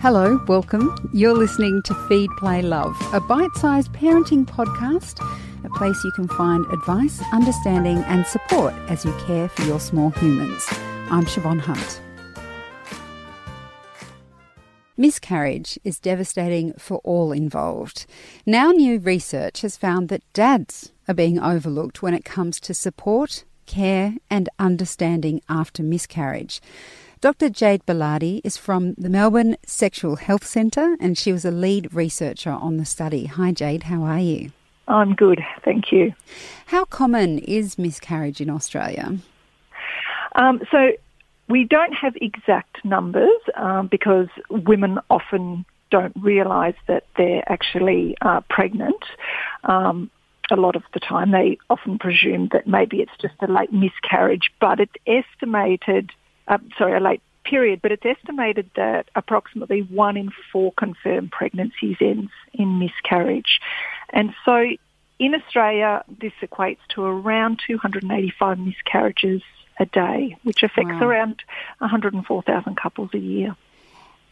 Hello, welcome. You're listening to Feed, Play, Love, a bite sized parenting podcast, a place you can find advice, understanding, and support as you care for your small humans. I'm Siobhan Hunt. Miscarriage is devastating for all involved. Now, new research has found that dads are being overlooked when it comes to support, care, and understanding after miscarriage. Dr. Jade Bilardi is from the Melbourne Sexual Health Centre and she was a lead researcher on the study. Hi, Jade, how are you? I'm good, thank you. How common is miscarriage in Australia? Um, so, we don't have exact numbers um, because women often don't realise that they're actually uh, pregnant. Um, a lot of the time, they often presume that maybe it's just a late miscarriage, but it's estimated uh, sorry, a late period, but it's estimated that approximately one in four confirmed pregnancies ends in miscarriage. And so in Australia, this equates to around 285 miscarriages a day, which affects wow. around 104,000 couples a year.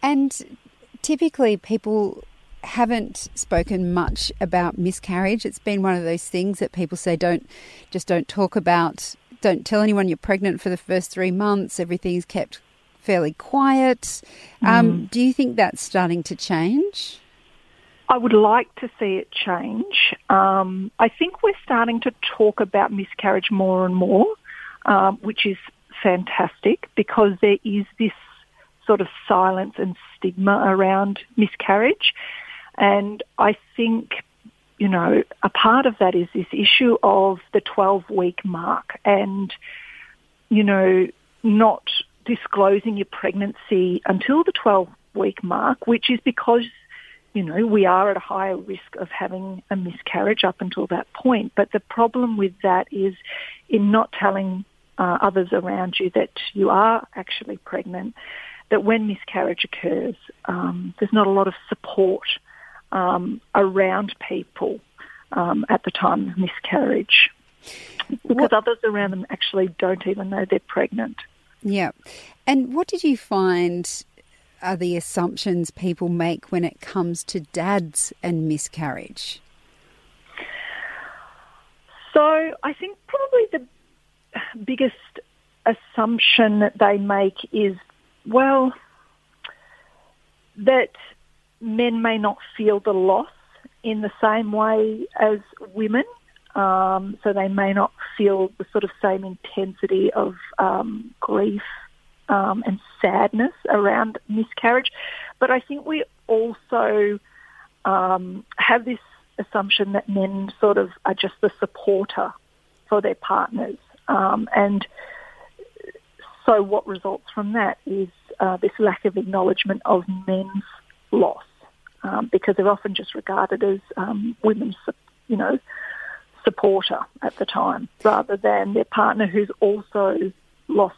And typically, people haven't spoken much about miscarriage. It's been one of those things that people say don't just don't talk about don't tell anyone you're pregnant for the first three months. Everything's kept fairly quiet. Um, mm. Do you think that's starting to change? I would like to see it change. Um, I think we're starting to talk about miscarriage more and more, um, which is fantastic because there is this sort of silence and stigma around miscarriage. And I think you know, a part of that is this issue of the 12 week mark and, you know, not disclosing your pregnancy until the 12 week mark, which is because, you know, we are at a higher risk of having a miscarriage up until that point. But the problem with that is in not telling uh, others around you that you are actually pregnant, that when miscarriage occurs, um, there's not a lot of support um, around people um, at the time of miscarriage because what? others around them actually don't even know they're pregnant. Yeah. And what did you find are the assumptions people make when it comes to dads and miscarriage? So I think probably the biggest assumption that they make is, well, that men may not feel the loss in the same way as women. Um, so they may not feel the sort of same intensity of um, grief um, and sadness around miscarriage. But I think we also um, have this assumption that men sort of are just the supporter for their partners. Um, and so what results from that is uh, this lack of acknowledgement of men's loss um, because they're often just regarded as um, women's, you know, supporter at the time, rather than their partner who's also lost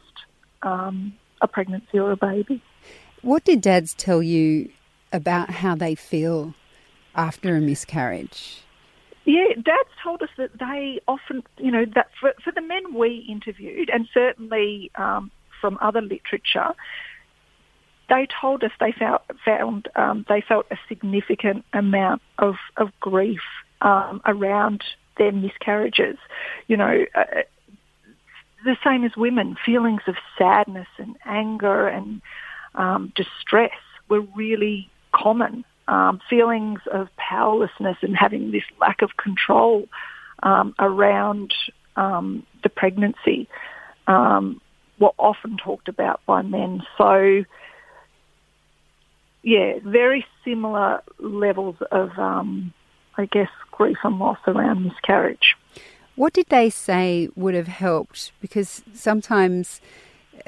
um, a pregnancy or a baby. What did dads tell you about how they feel after a miscarriage? Yeah, dads told us that they often, you know, that for, for the men we interviewed, and certainly um, from other literature, they told us they felt, found um, they felt a significant amount of, of grief um, around their miscarriages. You know, uh, the same as women, feelings of sadness and anger and um, distress were really common. Um, feelings of powerlessness and having this lack of control um, around um, the pregnancy were often talked about by men. So yeah, very similar levels of, um, I guess, grief and loss around miscarriage. What did they say would have helped? Because sometimes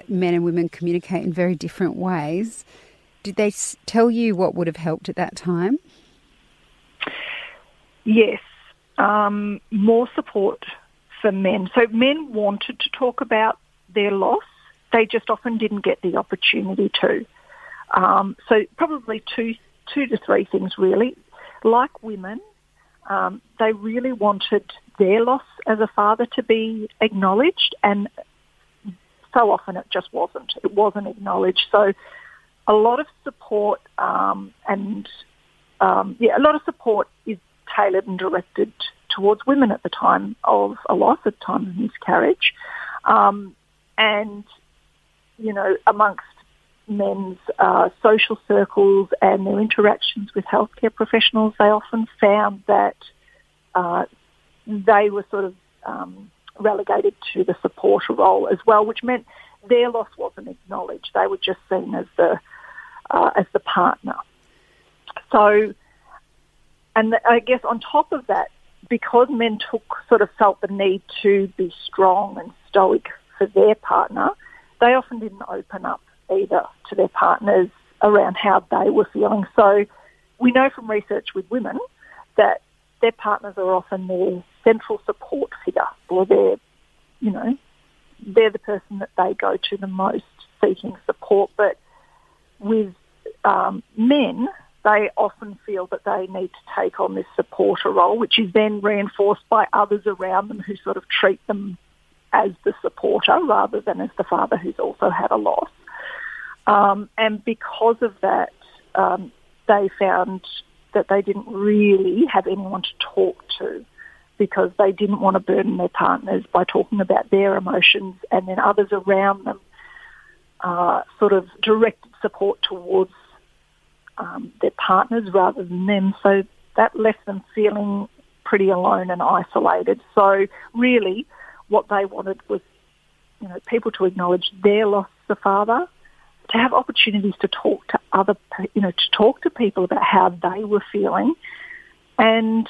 men and women communicate in very different ways. Did they tell you what would have helped at that time? Yes, um, more support for men. So men wanted to talk about their loss. They just often didn't get the opportunity to. Um, so probably two, two to three things really. Like women, um, they really wanted their loss as a father to be acknowledged, and so often it just wasn't. It wasn't acknowledged. So a lot of support um, and um, yeah, a lot of support is tailored and directed towards women at the time of a loss, at the time of miscarriage, um, and you know amongst men's uh, social circles and their interactions with healthcare professionals, they often found that uh, they were sort of um, relegated to the supporter role as well, which meant their loss wasn't acknowledged. They were just seen as the uh, as the partner. So, and I guess on top of that, because men took sort of felt the need to be strong and stoic for their partner, they often didn't open up either to their partners around how they were feeling. So we know from research with women that their partners are often their central support figure or they're, you know, they're the person that they go to the most seeking support. But with um, men, they often feel that they need to take on this supporter role, which is then reinforced by others around them who sort of treat them as the supporter rather than as the father who's also had a loss. Um, and because of that, um, they found that they didn't really have anyone to talk to because they didn't want to burden their partners by talking about their emotions and then others around them uh, sort of directed support towards um, their partners rather than them. So that left them feeling pretty alone and isolated. So really what they wanted was you know, people to acknowledge their loss the father to have opportunities to talk to other, you know, to talk to people about how they were feeling. And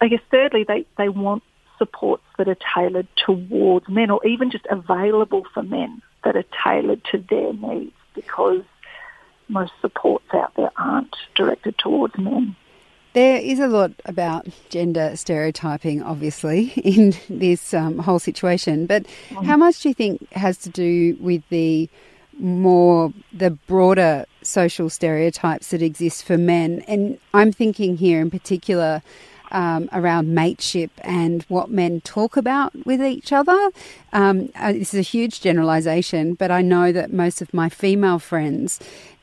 I guess thirdly, they, they want supports that are tailored towards men or even just available for men that are tailored to their needs because most supports out there aren't directed towards men. There is a lot about gender stereotyping, obviously, in this um, whole situation. But mm. how much do you think has to do with the more the broader social stereotypes that exist for men. And I'm thinking here in particular um, around mateship and what men talk about with each other. Um, uh, this is a huge generalization, but I know that most of my female friends,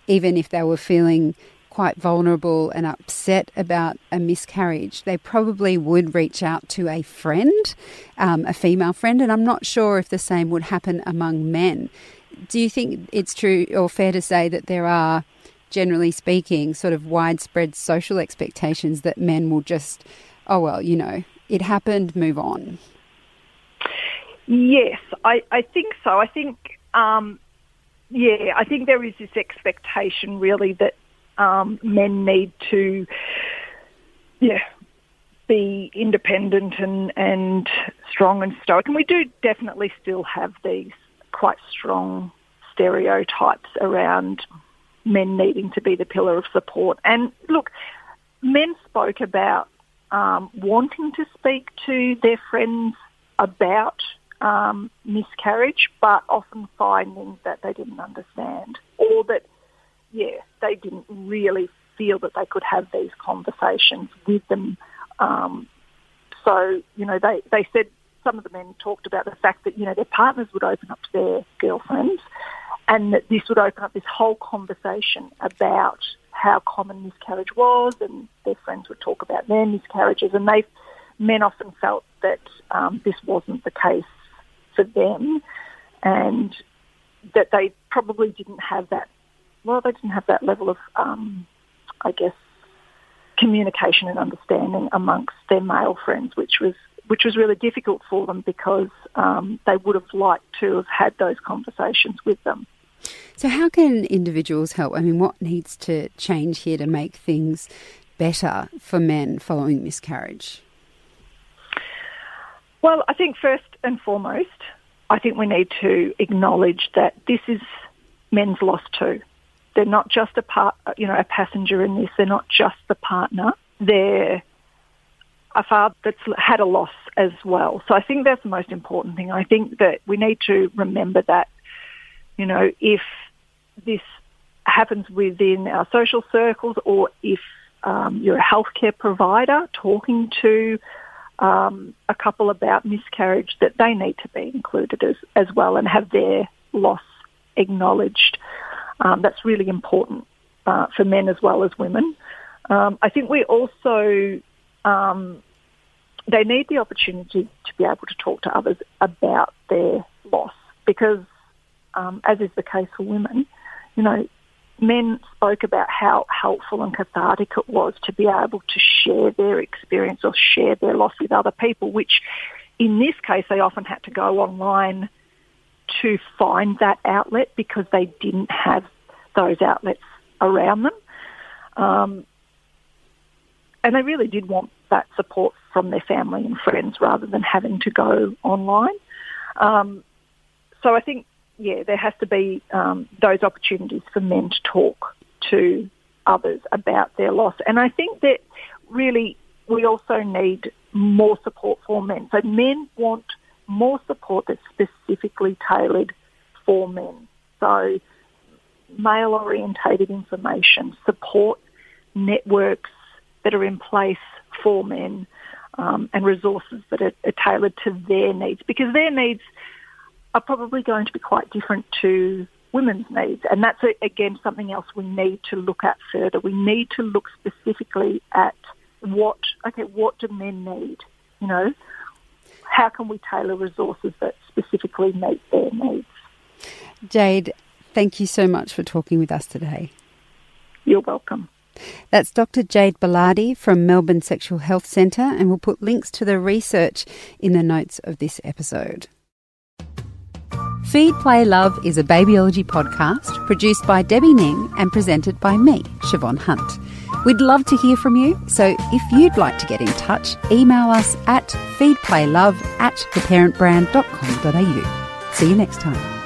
even if they were feeling quite vulnerable and upset about a miscarriage, they probably would reach out to a friend, um, a female friend, and I'm not sure if the same would happen among men do you think it's true or fair to say that there are, generally speaking, sort of widespread social expectations that men will just, oh, well, you know, it happened, move on? Yes, I, I think so. I think, um, yeah, I think there is this expectation really that um, men need to, yeah, be independent and, and strong and stoic. And we do definitely still have these quite strong stereotypes around men needing to be the pillar of support. And look, men spoke about um, wanting to speak to their friends about um, miscarriage, but often finding that they didn't understand or that, yeah, they didn't really feel that they could have these conversations with them. Um, so, you know, they, they said some of the men talked about the fact that, you know, their partners would open up to their girlfriends and that this would open up this whole conversation about how common miscarriage was and their friends would talk about their miscarriages. And they men often felt that um, this wasn't the case for them and that they probably didn't have that well they didn't have that level of um, I guess communication and understanding amongst their male friends which was which was really difficult for them because um, they would have liked to have had those conversations with them. So, how can individuals help? I mean, what needs to change here to make things better for men following miscarriage? Well, I think first and foremost, I think we need to acknowledge that this is men's loss too. They're not just a part, you know, a passenger in this. They're not just the partner. They're a father that's had a loss as well. So I think that's the most important thing. I think that we need to remember that, you know, if this happens within our social circles or if um, you're a healthcare provider talking to um, a couple about miscarriage, that they need to be included as, as well and have their loss acknowledged. Um, that's really important uh, for men as well as women. Um, I think we also um, they need the opportunity to be able to talk to others about their loss because, um, as is the case for women, you know, men spoke about how helpful and cathartic it was to be able to share their experience or share their loss with other people, which in this case they often had to go online to find that outlet because they didn't have those outlets around them. Um, and they really did want that support from their family and friends rather than having to go online. Um, so I think yeah, there has to be um, those opportunities for men to talk to others about their loss. And I think that really we also need more support for men. So men want more support that's specifically tailored for men. So male orientated information, support networks that are in place for men, um, and resources that are, are tailored to their needs because their needs are probably going to be quite different to women's needs. And that's, again, something else we need to look at further. We need to look specifically at what, okay, what do men need? You know, how can we tailor resources that specifically meet their needs? Jade, thank you so much for talking with us today. You're welcome. That's Dr. Jade Bilardi from Melbourne Sexual Health Centre, and we'll put links to the research in the notes of this episode. Feed, Play, Love is a babyology podcast produced by Debbie Ning and presented by me, Siobhan Hunt. We'd love to hear from you, so if you'd like to get in touch, email us at feedplaylove at theparentbrand.com.au. See you next time.